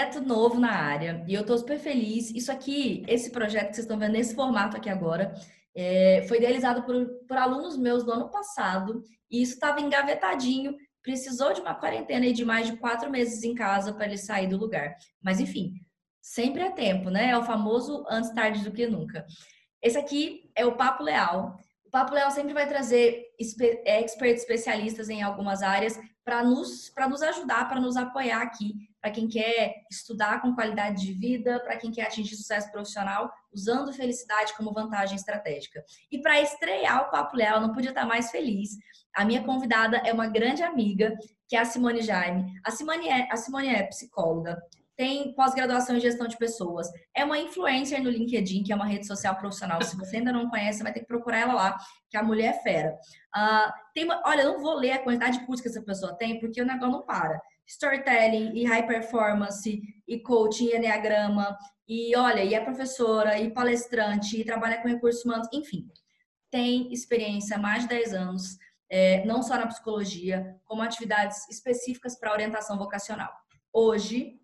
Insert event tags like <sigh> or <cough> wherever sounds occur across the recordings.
projeto novo na área e eu tô super feliz. Isso aqui, esse projeto que vocês estão vendo nesse formato aqui agora, é, foi idealizado por, por alunos meus do ano passado e isso estava engavetadinho. Precisou de uma quarentena de mais de quatro meses em casa para ele sair do lugar. Mas enfim, sempre é tempo, né? É o famoso antes tarde do que nunca. Esse aqui é o Papo Leal. O Papo Leal sempre vai trazer experts especialistas em algumas áreas para nos, nos ajudar, para nos apoiar aqui, para quem quer estudar com qualidade de vida, para quem quer atingir sucesso profissional, usando felicidade como vantagem estratégica. E para estrear o Papo Leal, não podia estar mais feliz. A minha convidada é uma grande amiga, que é a Simone Jaime. A Simone é, a Simone é psicóloga, tem pós-graduação em gestão de pessoas, é uma influencer no LinkedIn, que é uma rede social profissional. Se você ainda não conhece, vai ter que procurar ela lá, que a mulher é fera. Uh, tem uma, olha, eu não vou ler a quantidade de cursos que essa pessoa tem, porque o negócio não para. Storytelling e high performance e coaching e enneagrama e olha, e é professora e palestrante e trabalha com recursos humanos, enfim. Tem experiência há mais de 10 anos, é, não só na psicologia, como atividades específicas para orientação vocacional. Hoje,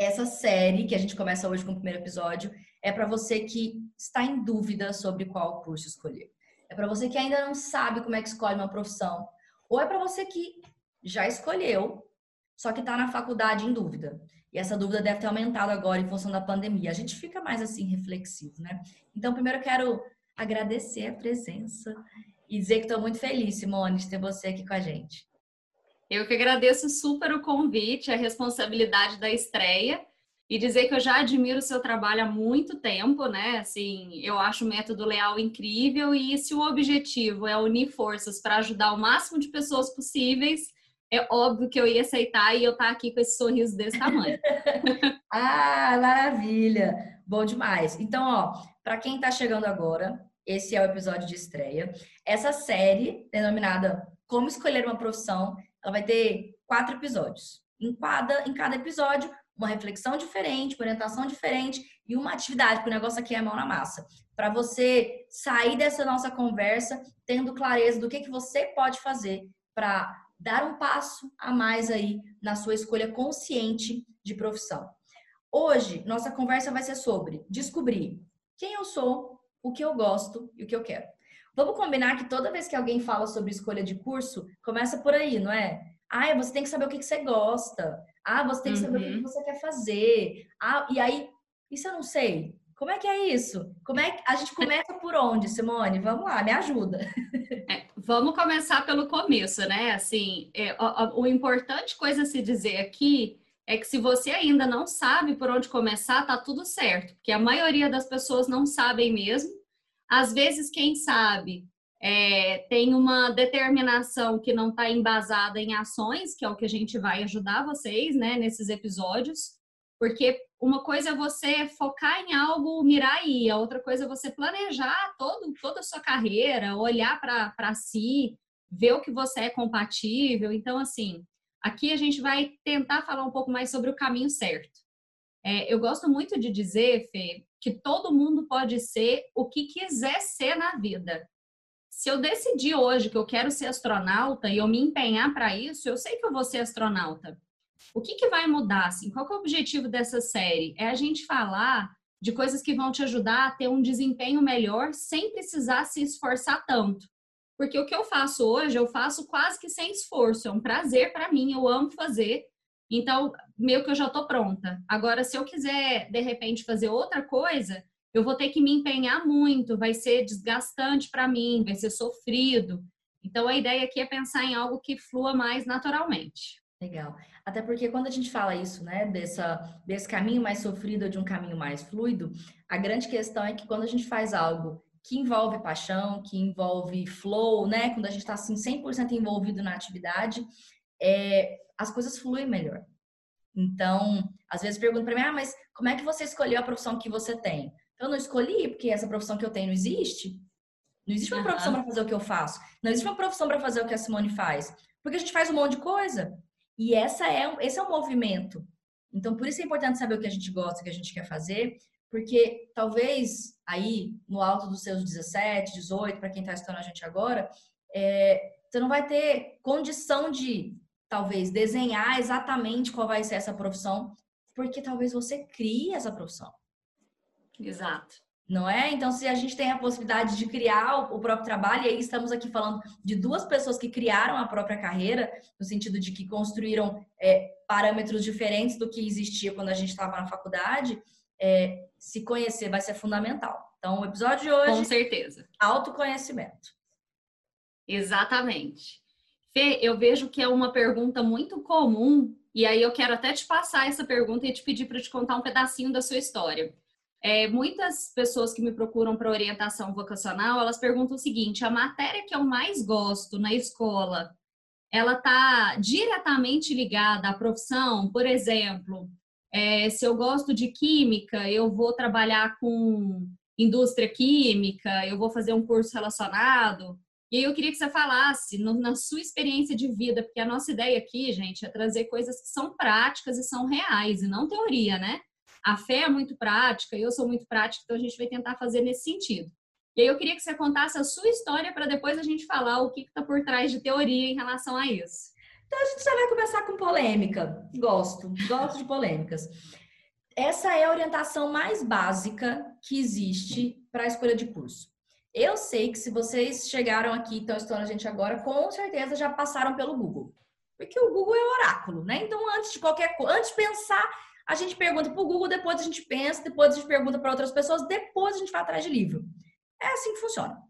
essa série, que a gente começa hoje com o primeiro episódio, é para você que está em dúvida sobre qual curso escolher. É para você que ainda não sabe como é que escolhe uma profissão. Ou é para você que já escolheu, só que está na faculdade em dúvida. E essa dúvida deve ter aumentado agora em função da pandemia. A gente fica mais assim reflexivo, né? Então, primeiro eu quero agradecer a presença e dizer que estou muito feliz, Simone, de ter você aqui com a gente. Eu que agradeço super o convite, a responsabilidade da estreia e dizer que eu já admiro o seu trabalho há muito tempo, né? Assim, eu acho o método Leal incrível e se o objetivo é unir forças para ajudar o máximo de pessoas possíveis, é óbvio que eu ia aceitar e eu estar tá aqui com esse sorriso desse tamanho. <laughs> ah, maravilha! Bom demais. Então, ó, para quem está chegando agora, esse é o episódio de estreia. Essa série, denominada Como Escolher uma Profissão, ela vai ter quatro episódios. Em cada, em cada episódio, uma reflexão diferente, uma orientação diferente e uma atividade, porque o negócio aqui é mão na massa. Para você sair dessa nossa conversa tendo clareza do que, que você pode fazer para dar um passo a mais aí na sua escolha consciente de profissão. Hoje, nossa conversa vai ser sobre descobrir quem eu sou, o que eu gosto e o que eu quero. Vamos combinar que toda vez que alguém fala sobre escolha de curso, começa por aí, não é? Ah, você tem que saber o que você gosta. Ah, você tem que saber uhum. o que você quer fazer. Ah, e aí, isso eu não sei. Como é que é isso? Como é que a gente começa por onde, Simone? Vamos lá, me ajuda. É, vamos começar pelo começo, né? Assim, é, o, o, importante coisa a se dizer aqui é que se você ainda não sabe por onde começar, tá tudo certo, porque a maioria das pessoas não sabem mesmo. Às vezes, quem sabe é, tem uma determinação que não está embasada em ações, que é o que a gente vai ajudar vocês, né, nesses episódios, porque uma coisa é você focar em algo, mirar aí, a outra coisa é você planejar todo, toda a sua carreira, olhar para si, ver o que você é compatível. Então, assim, aqui a gente vai tentar falar um pouco mais sobre o caminho certo. É, eu gosto muito de dizer, Fê, que todo mundo pode ser o que quiser ser na vida. Se eu decidir hoje que eu quero ser astronauta e eu me empenhar para isso, eu sei que eu vou ser astronauta. O que, que vai mudar? Assim? Qual é o objetivo dessa série? É a gente falar de coisas que vão te ajudar a ter um desempenho melhor sem precisar se esforçar tanto. Porque o que eu faço hoje, eu faço quase que sem esforço. É um prazer para mim, eu amo fazer. Então, meio que eu já estou pronta. Agora, se eu quiser, de repente, fazer outra coisa, eu vou ter que me empenhar muito, vai ser desgastante para mim, vai ser sofrido. Então, a ideia aqui é pensar em algo que flua mais naturalmente. Legal. Até porque quando a gente fala isso, né, dessa, desse caminho mais sofrido de um caminho mais fluido, a grande questão é que quando a gente faz algo que envolve paixão, que envolve flow, né, quando a gente está assim 100% envolvido na atividade, é, as coisas fluem melhor. Então, às vezes perguntam para mim, ah, mas como é que você escolheu a profissão que você tem? Eu não escolhi porque essa profissão que eu tenho não existe. Não existe uma profissão para fazer o que eu faço. Não existe uma profissão para fazer o que a Simone faz. Porque a gente faz um monte de coisa. E essa é, esse é o movimento. Então, por isso é importante saber o que a gente gosta, o que a gente quer fazer, porque talvez aí, no alto dos seus 17, 18, para quem está estudando a gente agora, é, você não vai ter condição de talvez desenhar exatamente qual vai ser essa profissão, porque talvez você crie essa profissão. Exato. Não é? Então, se a gente tem a possibilidade de criar o próprio trabalho, e aí estamos aqui falando de duas pessoas que criaram a própria carreira, no sentido de que construíram é, parâmetros diferentes do que existia quando a gente estava na faculdade, é, se conhecer vai ser fundamental. Então, o episódio de hoje. Com certeza. Autoconhecimento. Exatamente. Fê, eu vejo que é uma pergunta muito comum, e aí eu quero até te passar essa pergunta e te pedir para te contar um pedacinho da sua história. É, muitas pessoas que me procuram para orientação vocacional, elas perguntam o seguinte: a matéria que eu mais gosto na escola, ela está diretamente ligada à profissão? Por exemplo, é, se eu gosto de química, eu vou trabalhar com indústria química, eu vou fazer um curso relacionado. E aí eu queria que você falasse no, na sua experiência de vida, porque a nossa ideia aqui, gente, é trazer coisas que são práticas e são reais, e não teoria, né? A fé é muito prática, eu sou muito prática, então a gente vai tentar fazer nesse sentido. E aí eu queria que você contasse a sua história para depois a gente falar o que está por trás de teoria em relação a isso. Então a gente já vai começar com polêmica. Gosto, gosto de polêmicas. Essa é a orientação mais básica que existe para a escolha de curso. Eu sei que se vocês chegaram aqui e estão estudando a gente agora, com certeza já passaram pelo Google. Porque o Google é o oráculo, né? Então, antes de qualquer coisa, antes de pensar a gente pergunta para o Google, depois a gente pensa, depois a gente pergunta para outras pessoas, depois a gente vai atrás de livro. É assim que funciona.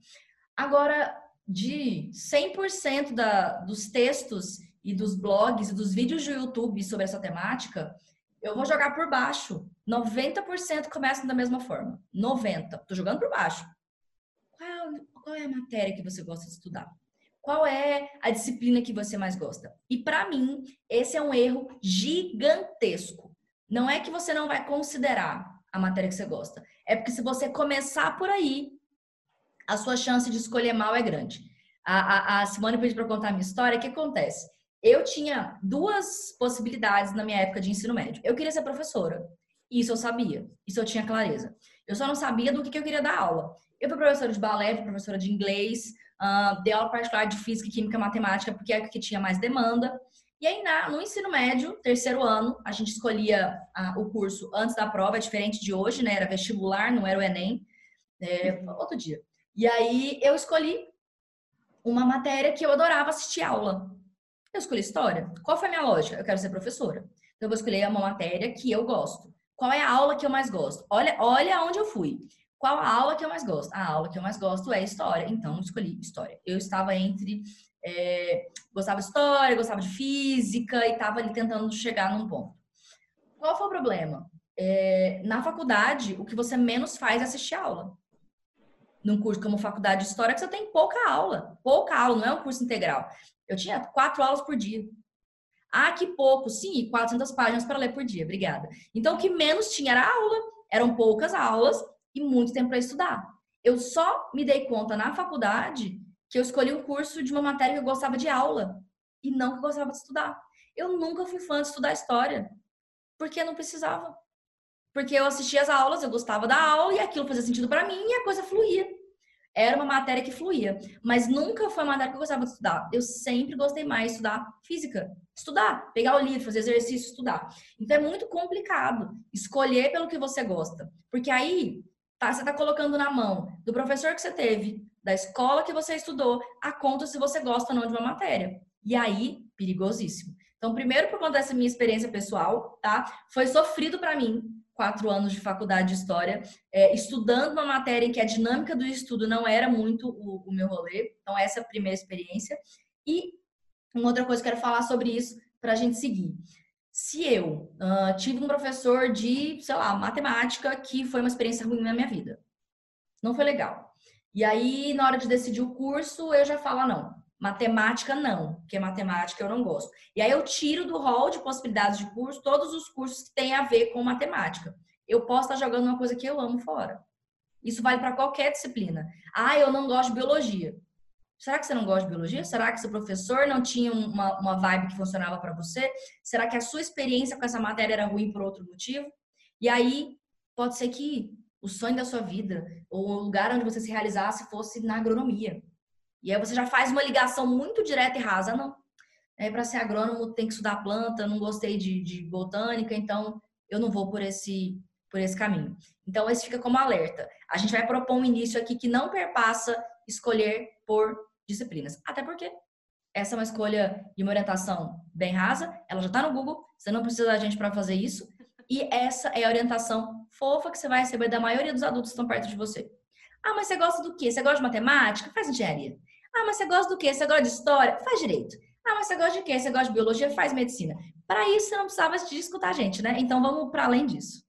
Agora, de 100% da, dos textos e dos blogs e dos vídeos do YouTube sobre essa temática, eu vou jogar por baixo. 90% começam da mesma forma. 90%. Estou jogando por baixo. Qual é, a matéria que você gosta de estudar? Qual é a disciplina que você mais gosta? E para mim, esse é um erro gigantesco. Não é que você não vai considerar a matéria que você gosta. É porque se você começar por aí, a sua chance de escolher mal é grande. A, a, a Simone pediu para contar a minha história. O que acontece? Eu tinha duas possibilidades na minha época de ensino médio. Eu queria ser professora. Isso eu sabia. Isso eu tinha clareza. Eu só não sabia do que, que eu queria dar aula. Eu fui professora de balé, fui professora de inglês, uh, dei aula particular de física, química, matemática, porque é o que tinha mais demanda. E aí, na, no ensino médio, terceiro ano, a gente escolhia a, o curso antes da prova, é diferente de hoje, né? Era vestibular, não era o Enem. É, outro dia. E aí, eu escolhi uma matéria que eu adorava assistir aula. Eu escolhi história. Qual foi a minha lógica? Eu quero ser professora. Então, eu vou escolher uma matéria que eu gosto. Qual é a aula que eu mais gosto? Olha, olha onde eu fui. Qual a aula que eu mais gosto? A aula que eu mais gosto é história. Então, escolhi história. Eu estava entre é, gostava de história, gostava de física e estava ali tentando chegar num ponto. Qual foi o problema? É, na faculdade, o que você menos faz é assistir aula. Num curso como faculdade de história, que você tem pouca aula. Pouca aula, não é um curso integral. Eu tinha quatro aulas por dia. Ah, que pouco. Sim, 400 páginas para ler por dia. Obrigada. Então, o que menos tinha era aula. Eram poucas aulas e muito tempo para estudar. Eu só me dei conta na faculdade que eu escolhi um curso de uma matéria que eu gostava de aula e não que eu gostava de estudar. Eu nunca fui fã de estudar história, porque não precisava. Porque eu assistia as aulas, eu gostava da aula e aquilo fazia sentido para mim e a coisa fluía. Era uma matéria que fluía, mas nunca foi uma matéria que eu gostava de estudar. Eu sempre gostei mais de estudar física. Estudar, pegar o livro, fazer exercício, estudar. Então é muito complicado escolher pelo que você gosta. Porque aí tá, você está colocando na mão do professor que você teve, da escola que você estudou, a conta se você gosta ou não de uma matéria. E aí, perigosíssimo. Então, primeiro, por conta dessa minha experiência pessoal, tá? Foi sofrido para mim, quatro anos de faculdade de História, é, estudando uma matéria em que a dinâmica do estudo não era muito o, o meu rolê. Então, essa é a primeira experiência. E uma outra coisa que eu quero falar sobre isso para a gente seguir. Se eu uh, tive um professor de, sei lá, matemática que foi uma experiência ruim na minha vida, não foi legal. E aí, na hora de decidir o curso, eu já falo, ah, não, matemática não, porque matemática eu não gosto. E aí eu tiro do hall de possibilidades de curso todos os cursos que têm a ver com matemática. Eu posso estar jogando uma coisa que eu amo fora. Isso vale para qualquer disciplina. Ah, eu não gosto de biologia. Será que você não gosta de biologia? Será que seu professor não tinha uma, uma vibe que funcionava para você? Será que a sua experiência com essa matéria era ruim por outro motivo? E aí, pode ser que o sonho da sua vida, ou o lugar onde você se realizasse fosse na agronomia. E aí você já faz uma ligação muito direta e rasa, não. é, para ser agrônomo tem que estudar planta, não gostei de, de botânica, então eu não vou por esse, por esse caminho. Então, esse fica como alerta. A gente vai propor um início aqui que não perpassa escolher por disciplinas. Até porque essa é uma escolha e uma orientação bem rasa, ela já está no Google, você não precisa da gente para fazer isso. E essa é a orientação fofa que você vai receber da maioria dos adultos que estão perto de você. Ah, mas você gosta do quê? Você gosta de matemática? Faz engenharia. Ah, mas você gosta do quê? Você gosta de história? Faz direito. Ah, mas você gosta de quê? Você gosta de biologia? Faz medicina. Para isso, você não precisava de escutar a gente, né? Então, vamos para além disso.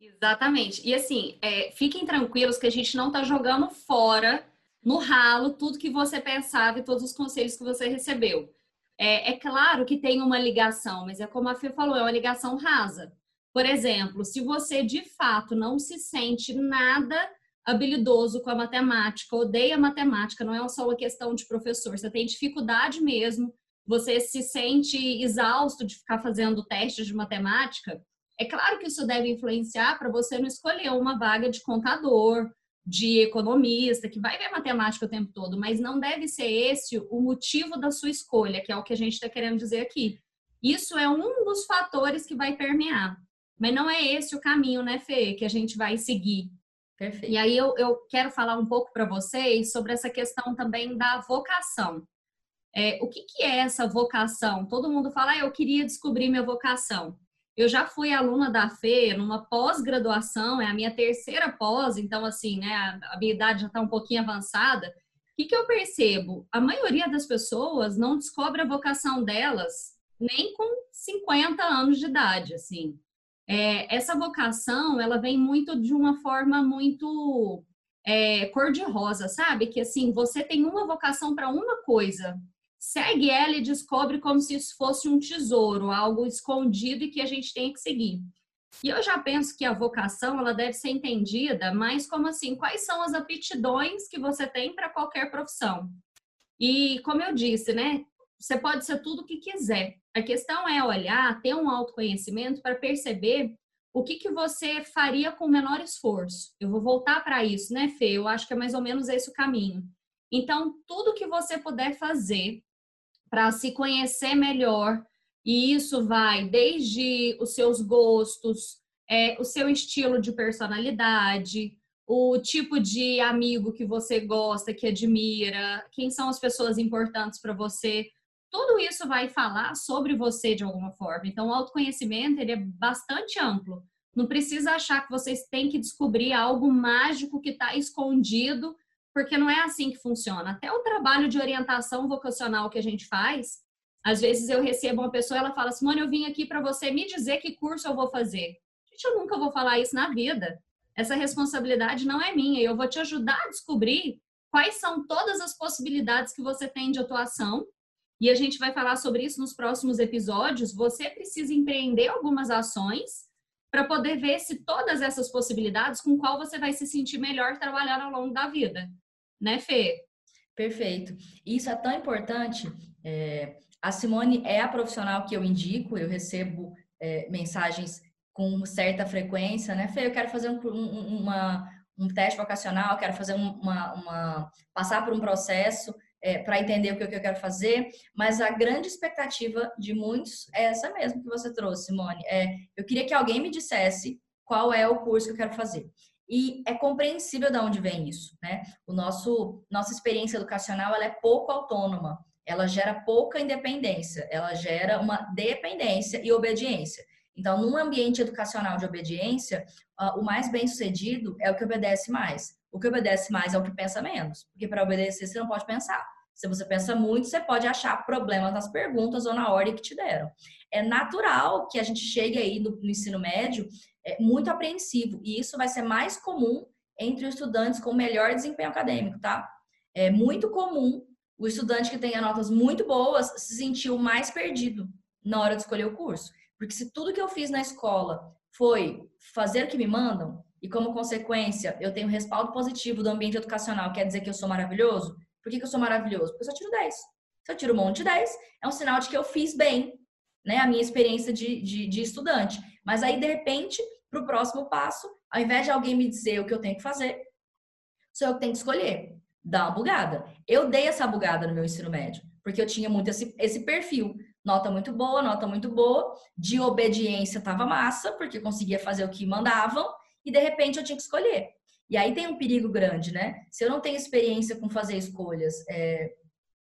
Exatamente. E assim, é, fiquem tranquilos que a gente não está jogando fora, no ralo, tudo que você pensava e todos os conselhos que você recebeu. É, é claro que tem uma ligação, mas é como a Fê falou, é uma ligação rasa. Por exemplo, se você de fato não se sente nada habilidoso com a matemática, odeia matemática, não é só uma questão de professor, você tem dificuldade mesmo, você se sente exausto de ficar fazendo testes de matemática, é claro que isso deve influenciar para você não escolher uma vaga de contador, de economista, que vai ver matemática o tempo todo, mas não deve ser esse o motivo da sua escolha, que é o que a gente está querendo dizer aqui. Isso é um dos fatores que vai permear. Mas não é esse o caminho, né, Fê, que a gente vai seguir. Perfeito. E aí eu, eu quero falar um pouco para vocês sobre essa questão também da vocação. É, o que, que é essa vocação? Todo mundo fala, ah, eu queria descobrir minha vocação. Eu já fui aluna da FE numa pós-graduação, é a minha terceira pós, então, assim, né, a minha idade já está um pouquinho avançada. O que, que eu percebo? A maioria das pessoas não descobre a vocação delas nem com 50 anos de idade, assim. É, essa vocação, ela vem muito de uma forma muito é, cor-de-rosa, sabe? Que, assim, você tem uma vocação para uma coisa, segue ela e descobre como se isso fosse um tesouro, algo escondido e que a gente tem que seguir. E eu já penso que a vocação ela deve ser entendida mais como assim, quais são as aptidões que você tem para qualquer profissão. E como eu disse, né, você pode ser tudo o que quiser. A questão é olhar, ter um autoconhecimento para perceber o que, que você faria com menor esforço. Eu vou voltar para isso, né, Fê? Eu acho que é mais ou menos esse o caminho. Então, tudo que você puder fazer para se conhecer melhor. E isso vai desde os seus gostos, é, o seu estilo de personalidade, o tipo de amigo que você gosta, que admira, quem são as pessoas importantes para você. Tudo isso vai falar sobre você de alguma forma. Então, o autoconhecimento ele é bastante amplo. Não precisa achar que vocês têm que descobrir algo mágico que está escondido porque não é assim que funciona. Até o trabalho de orientação vocacional que a gente faz, às vezes eu recebo uma pessoa, ela fala assim, eu vim aqui para você me dizer que curso eu vou fazer. Gente, eu nunca vou falar isso na vida. Essa responsabilidade não é minha. Eu vou te ajudar a descobrir quais são todas as possibilidades que você tem de atuação. E a gente vai falar sobre isso nos próximos episódios. Você precisa empreender algumas ações para poder ver se todas essas possibilidades com qual você vai se sentir melhor trabalhar ao longo da vida né, Fê? Perfeito. Isso é tão importante. É, a Simone é a profissional que eu indico, eu recebo é, mensagens com certa frequência, né? Fê, eu quero fazer um, um, uma, um teste vocacional, quero fazer uma, uma passar por um processo é, para entender o que, eu quero fazer, mas a grande expectativa de muitos é essa mesmo que você trouxe, Simone. É, eu queria que alguém me dissesse qual é o curso que eu quero fazer. E é compreensível de onde vem isso, né? O nosso nossa experiência educacional ela é pouco autônoma, ela gera pouca independência, ela gera uma dependência e obediência. Então, num ambiente educacional de obediência, o mais bem sucedido é o que obedece mais. O que obedece mais é o que pensa menos, porque para obedecer você não pode pensar. Se você pensa muito, você pode achar problemas nas perguntas ou na ordem que te deram. É natural que a gente chegue aí no, no ensino médio é, muito apreensivo. E isso vai ser mais comum entre os estudantes com melhor desempenho acadêmico, tá? É muito comum o estudante que tenha notas muito boas se sentir o mais perdido na hora de escolher o curso. Porque se tudo que eu fiz na escola foi fazer o que me mandam, e como consequência eu tenho respaldo positivo do ambiente educacional, quer dizer que eu sou maravilhoso? Por que, que eu sou maravilhoso? Porque eu só tiro 10. Se eu tiro um monte de 10, é um sinal de que eu fiz bem né, a minha experiência de, de, de estudante. Mas aí, de repente, para o próximo passo, ao invés de alguém me dizer o que eu tenho que fazer, sou eu que tenho que escolher. dá uma bugada. Eu dei essa bugada no meu ensino médio, porque eu tinha muito esse, esse perfil. Nota muito boa, nota muito boa, de obediência tava massa, porque conseguia fazer o que mandavam, e de repente eu tinha que escolher. E aí tem um perigo grande, né? Se eu não tenho experiência com fazer escolhas, é,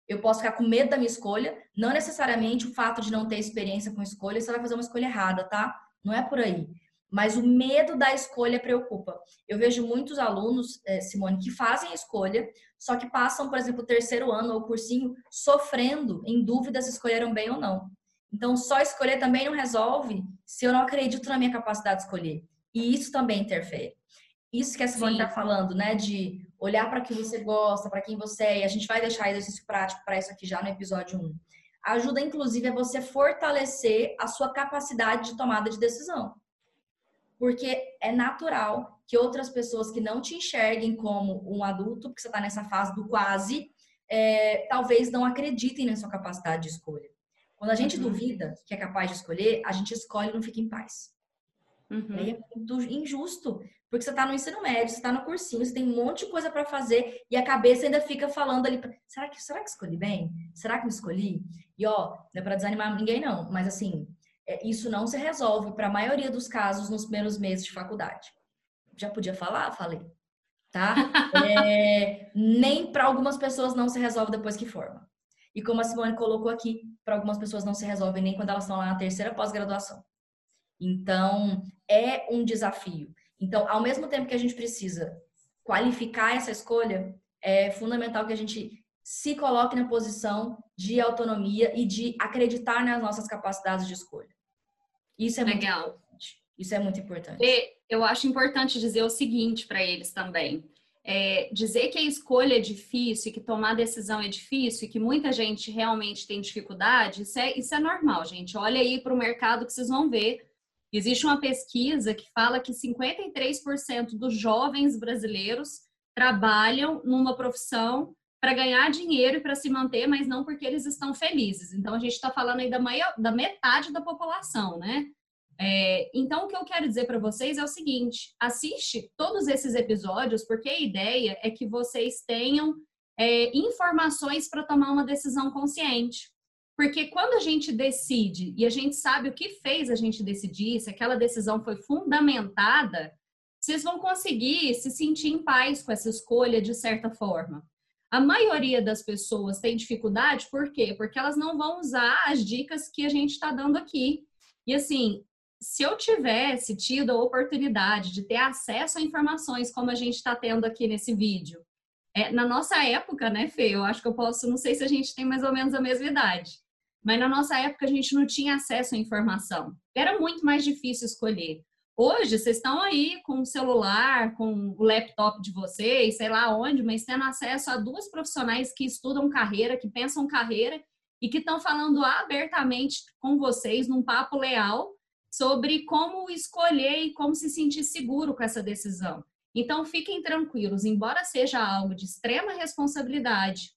eu posso ficar com medo da minha escolha, não necessariamente o fato de não ter experiência com escolha, você vai fazer uma escolha errada, tá? Não é por aí. Mas o medo da escolha preocupa. Eu vejo muitos alunos, é, Simone, que fazem a escolha, só que passam, por exemplo, o terceiro ano ou cursinho sofrendo em dúvida se escolheram bem ou não. Então, só escolher também não resolve se eu não acredito na minha capacidade de escolher. E isso também interfere. Isso que a Simone está falando, né? De olhar para o que você gosta, para quem você é. E a gente vai deixar exercício prático para isso aqui já no episódio 1. Ajuda, inclusive, a você fortalecer a sua capacidade de tomada de decisão porque é natural que outras pessoas que não te enxerguem como um adulto, porque você está nessa fase do quase, é, talvez não acreditem na sua capacidade de escolha. Quando a gente uhum. duvida que é capaz de escolher, a gente escolhe e não fica em paz. Uhum. Aí é muito injusto, porque você está no ensino médio, você está no cursinho, você tem um monte de coisa para fazer e a cabeça ainda fica falando ali: será que, será que escolhi bem? Será que me escolhi? E ó, não é para desanimar ninguém, não, mas assim, é, isso não se resolve para a maioria dos casos nos primeiros meses de faculdade. Já podia falar? Falei. Tá? <laughs> É, nem para algumas pessoas não se resolve depois que forma. E como a Simone colocou aqui, para algumas pessoas não se resolve nem quando elas estão lá na terceira pós-graduação. Então, é um desafio. Então, ao mesmo tempo que a gente precisa qualificar essa escolha, é fundamental que a gente se coloque na posição de autonomia e de acreditar nas nossas capacidades de escolha. Isso é Legal. muito importante. Isso é muito importante. E eu acho importante dizer o seguinte para eles também. É, dizer que a escolha é difícil, que tomar decisão é difícil e que muita gente realmente tem dificuldade, isso é, isso é normal, gente. Olha aí para o mercado que vocês vão ver. Existe uma pesquisa que fala que 53% dos jovens brasileiros trabalham numa profissão para ganhar dinheiro e para se manter, mas não porque eles estão felizes. Então a gente está falando aí da, maior, da metade da população, né? É, então o que eu quero dizer para vocês é o seguinte: assiste todos esses episódios, porque a ideia é que vocês tenham é, informações para tomar uma decisão consciente. Porque quando a gente decide e a gente sabe o que fez a gente decidir, se aquela decisão foi fundamentada, vocês vão conseguir se sentir em paz com essa escolha de certa forma. A maioria das pessoas tem dificuldade, por quê? Porque elas não vão usar as dicas que a gente está dando aqui. E assim, se eu tivesse tido a oportunidade de ter acesso a informações como a gente está tendo aqui nesse vídeo, é, na nossa época, né, Fê? Eu acho que eu posso, não sei se a gente tem mais ou menos a mesma idade, mas na nossa época a gente não tinha acesso à informação. Era muito mais difícil escolher. Hoje, vocês estão aí com o celular, com o laptop de vocês, sei lá onde, mas tendo acesso a duas profissionais que estudam carreira, que pensam carreira e que estão falando abertamente com vocês num papo leal sobre como escolher e como se sentir seguro com essa decisão. Então, fiquem tranquilos, embora seja algo de extrema responsabilidade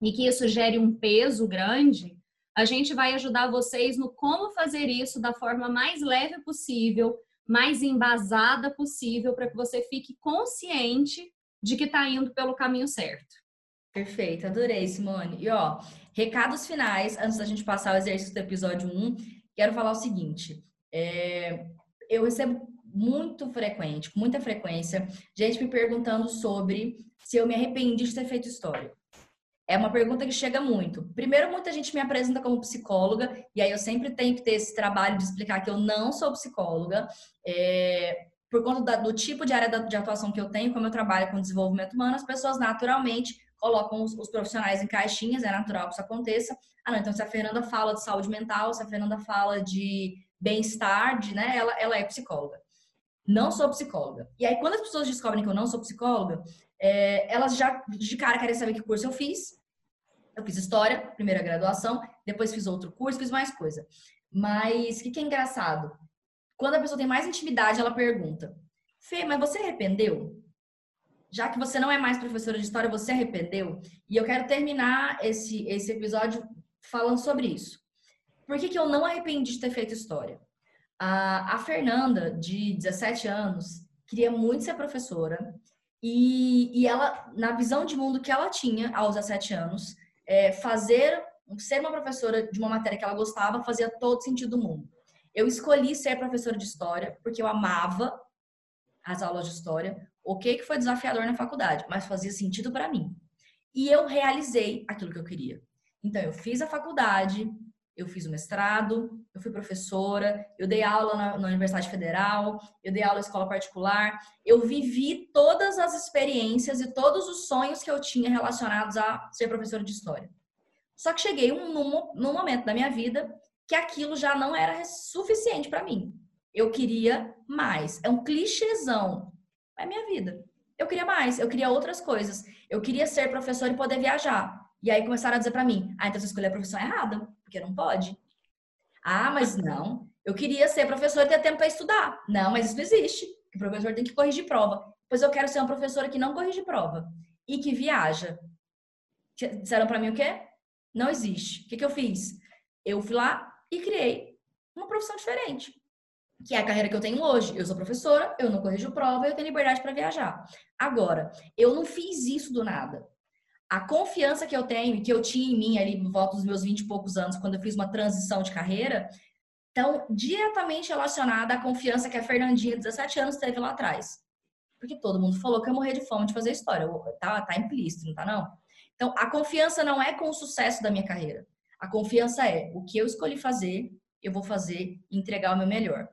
e que isso gere um peso grande, a gente vai ajudar vocês no como fazer isso da forma mais leve possível, mais embasada possível para que você fique consciente de que está indo pelo caminho certo. Perfeito, adorei, Simone. E ó, recados finais, antes da gente passar o exercício do episódio 1, quero falar o seguinte: é, eu recebo muito frequente, com muita frequência, gente me perguntando sobre se eu me arrependi de ter feito história. É uma pergunta que chega muito. Primeiro, muita gente me apresenta como psicóloga, e aí eu sempre tenho que ter esse trabalho de explicar que eu não sou psicóloga, é, por conta da, do tipo de área de atuação que eu tenho, como eu trabalho com desenvolvimento humano, as pessoas naturalmente colocam os, os profissionais em caixinhas, é natural que isso aconteça. Ah, não, então se a Fernanda fala de saúde mental, se a Fernanda fala de bem-estar, né, ela, ela é psicóloga. Não sou psicóloga. E aí, quando as pessoas descobrem que eu não sou psicóloga, é, elas já de cara querem saber que curso eu fiz, eu fiz história, primeira graduação, depois fiz outro curso, fiz mais coisa. Mas o que, que é engraçado? Quando a pessoa tem mais intimidade, ela pergunta: Fê, mas você arrependeu? Já que você não é mais professora de história, você arrependeu? E eu quero terminar esse, esse episódio falando sobre isso. Por que, que eu não arrependi de ter feito história? A, a Fernanda, de 17 anos, queria muito ser professora E, e ela, na visão de mundo que ela tinha aos 17 anos, é, fazer, ser uma professora de uma matéria que ela gostava fazia todo sentido do mundo. Eu escolhi ser professora de história porque eu amava as aulas de história. Ok que foi desafiador na faculdade, mas fazia sentido para mim. E eu realizei aquilo que eu queria. Então, eu fiz a faculdade, eu fiz o mestrado, eu fui professora, eu dei aula na, na, Universidade Federal, eu dei aula em escola particular, eu vivi todas as experiências e todos os sonhos que eu tinha relacionados a ser professora de história. Só que cheguei um, num, num momento da minha vida que aquilo já não era suficiente para mim. Eu queria mais. É um clichêzão. É minha vida. Eu queria mais, eu queria outras coisas. Eu queria ser professora e poder viajar. E aí começaram a dizer para mim: ah, então você escolheu a profissão errada porque não pode. Ah, mas não. Eu queria ser professor e ter tempo para estudar. Não, mas isso não existe. O professor tem que corrigir prova. Pois eu quero ser uma professora que não corrige prova e que viaja. Disseram para mim o quê? Não existe. O que, que eu fiz? Eu fui lá e criei uma profissão diferente, que é a carreira que eu tenho hoje. Eu sou professora, eu não corrijo prova, eu tenho liberdade para viajar. Agora, eu não fiz isso do nada a confiança que eu tenho e que eu tinha em mim ali no volta dos meus 20 e poucos anos, quando eu fiz uma transição de carreira, estão diretamente relacionada à confiança que a Fernandinha, 17 anos, teve lá atrás. Porque todo mundo falou que eu morrer de fome de fazer história. Tá, tá implícito, não tá não? Então, a confiança não é com o sucesso da minha carreira. A confiança é o que eu escolhi fazer, eu vou fazer e entregar o meu melhor.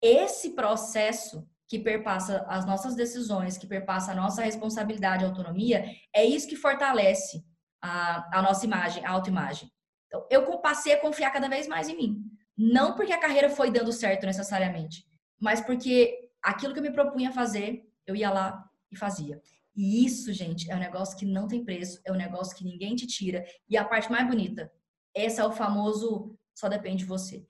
Esse processo que perpassa as nossas decisões, que perpassa a nossa responsabilidade e autonomia, é isso que fortalece a, a nossa imagem, a autoimagem. Então, eu passei a confiar cada vez mais em mim. Não porque a carreira foi dando certo necessariamente, mas porque aquilo que eu me propunha fazer, eu ia lá e fazia. E isso, gente, é um negócio que não tem preço, é um negócio que ninguém te tira. E a parte mais bonita, esse é o famoso só depende de você.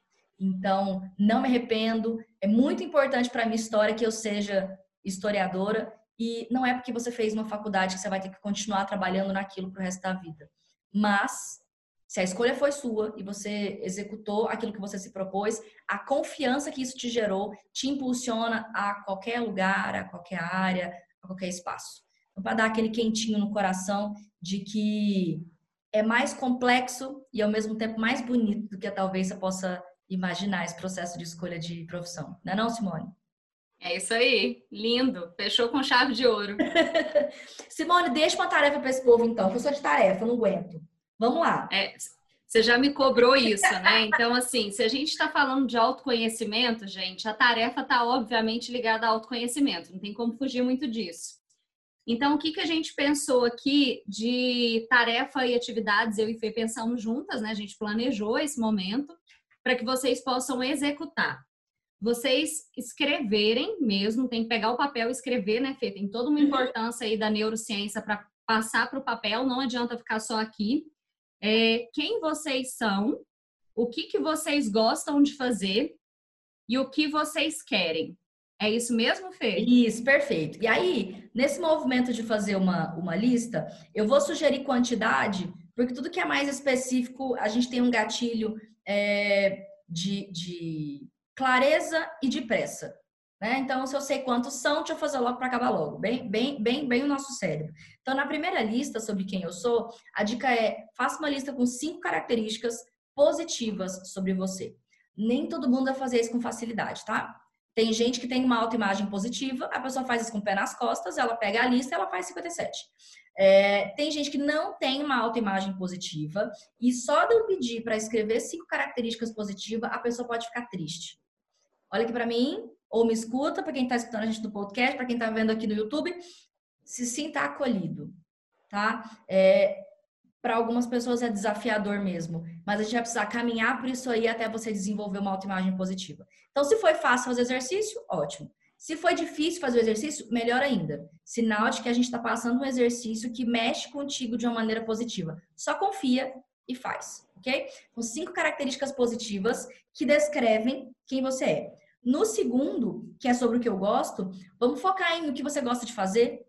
Então, não me arrependo. É muito importante para minha história que eu seja historiadora. E não é porque você fez uma faculdade que você vai ter que continuar trabalhando naquilo para o resto da vida. Mas, se a escolha foi sua e você executou aquilo que você se propôs, a confiança que isso te gerou te impulsiona a qualquer lugar, a qualquer área, a qualquer espaço. Então, para dar aquele quentinho no coração de que é mais complexo e ao mesmo tempo mais bonito do que talvez você possa imaginar esse processo de escolha de profissão. Não é não, Simone? É isso aí, lindo. Fechou com chave de ouro. <laughs> Simone, deixa uma tarefa para esse povo então, que eu sou de tarefa, não aguento. Vamos lá. É, você já me cobrou isso, né? Então, assim, se a gente está falando de autoconhecimento, gente, a tarefa está obviamente ligada ao autoconhecimento, não tem como fugir muito disso. Então, o que, que a gente pensou aqui de tarefa e atividades? Eu e Fê pensamos juntas, né? A gente planejou esse momento para que vocês possam executar. Vocês escreverem mesmo, tem que pegar o papel e escrever, né, Fê? Tem toda uma uhum. importância aí da neurociência para passar para o papel, não adianta ficar só aqui. É, quem vocês são, o que, que vocês gostam de fazer e o que vocês querem. É isso mesmo, Fê? Isso, perfeito. E aí, nesse movimento de fazer uma, uma lista, eu vou sugerir quantidade, porque tudo que é mais específico, a gente tem um gatilho é, de, de clareza e de pressa. Né? Então, se eu sei quantos são, deixa eu fazer logo para acabar logo. Bem, bem, bem, bem o nosso cérebro. Então, na primeira lista sobre quem eu sou, a dica é: faça uma lista com cinco características positivas sobre você. Nem todo mundo vai fazer isso com facilidade, tá? Tem gente que tem uma autoimagem positiva, a pessoa faz isso com o pé nas costas, ela pega a lista ela faz 57. É, tem gente que não tem uma autoimagem positiva e só de eu pedir para escrever cinco características positivas, a pessoa pode ficar triste. Olha aqui para mim, ou me escuta, para quem está escutando a gente no podcast, para quem está vendo aqui no YouTube, se sinta acolhido, tá? É, para algumas pessoas é desafiador mesmo, mas a gente vai precisar caminhar por isso aí até você desenvolver uma autoimagem positiva. Então, se foi fácil fazer exercício, ótimo. Se foi difícil fazer o exercício, melhor ainda. Sinal de que a gente está passando um exercício que mexe contigo de uma maneira positiva. Só confia e faz, ok? Com cinco características positivas que descrevem quem você é. No segundo, que é sobre o que eu gosto, vamos focar em o que você gosta de fazer,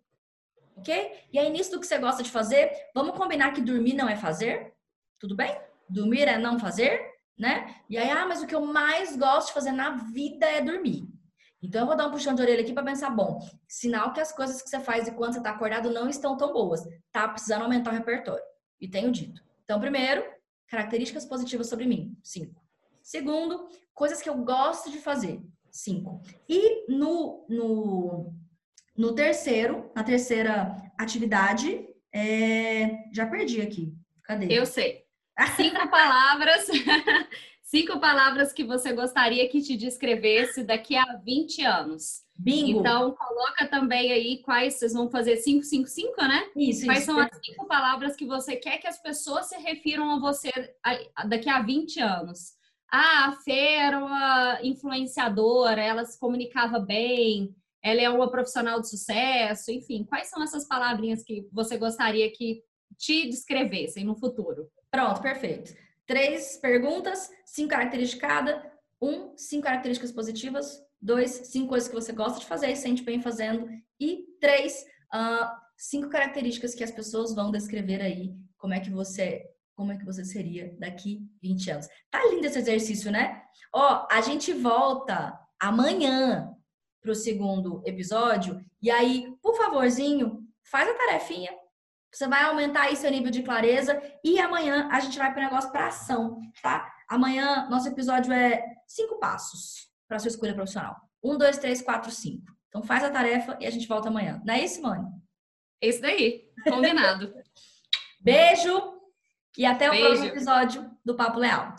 ok? E aí, nisso do que você gosta de fazer, vamos combinar que dormir não é fazer? Tudo bem? Dormir é não fazer, né? E aí, ah, mas o que eu mais gosto de fazer na vida é dormir. Então eu vou dar um puxão de orelha aqui para pensar, bom, sinal que as coisas que você faz enquanto você está acordado não estão tão boas. Tá precisando aumentar o repertório. E tenho dito. Então, primeiro, características positivas sobre mim. Cinco. Segundo, coisas que eu gosto de fazer. Cinco. E no, no, no terceiro, na terceira atividade, é... já perdi aqui. Cadê? Eu sei. Cinco palavras <laughs> Cinco palavras que você gostaria que te descrevesse daqui a 20 anos. Bingo. Então, coloca também aí quais vocês vão fazer 5, 5, 5, né? Isso, Quais isso. são as cinco palavras que você quer que as pessoas se refiram a você daqui a 20 anos? Ah, a Fê era uma influenciadora, ela se comunicava bem, ela é uma profissional de sucesso, enfim. Quais são essas palavrinhas que você gostaria que te descrevessem no futuro? Pronto, perfeito. Três perguntas, cinco características cada. Um, cinco características positivas. Dois, cinco coisas que você gosta de fazer e sente bem fazendo. E três, uh, cinco características que as pessoas vão descrever aí. Como é que você como é que você seria daqui 20 anos. Tá lindo esse exercício, né? Ó, a gente volta amanhã pro segundo episódio. E aí, por favorzinho, faz a tarefinha, você vai aumentar aí seu nível de clareza e amanhã a gente vai para o negócio para ação, tá? Amanhã nosso episódio é cinco passos para sua escolha profissional. Um, dois, três, quatro, cinco. Então faz a tarefa e a gente volta amanhã. Não é isso, Simone? Isso daí, combinado. Beijo e até o Beijo. próximo episódio do Papo Leal.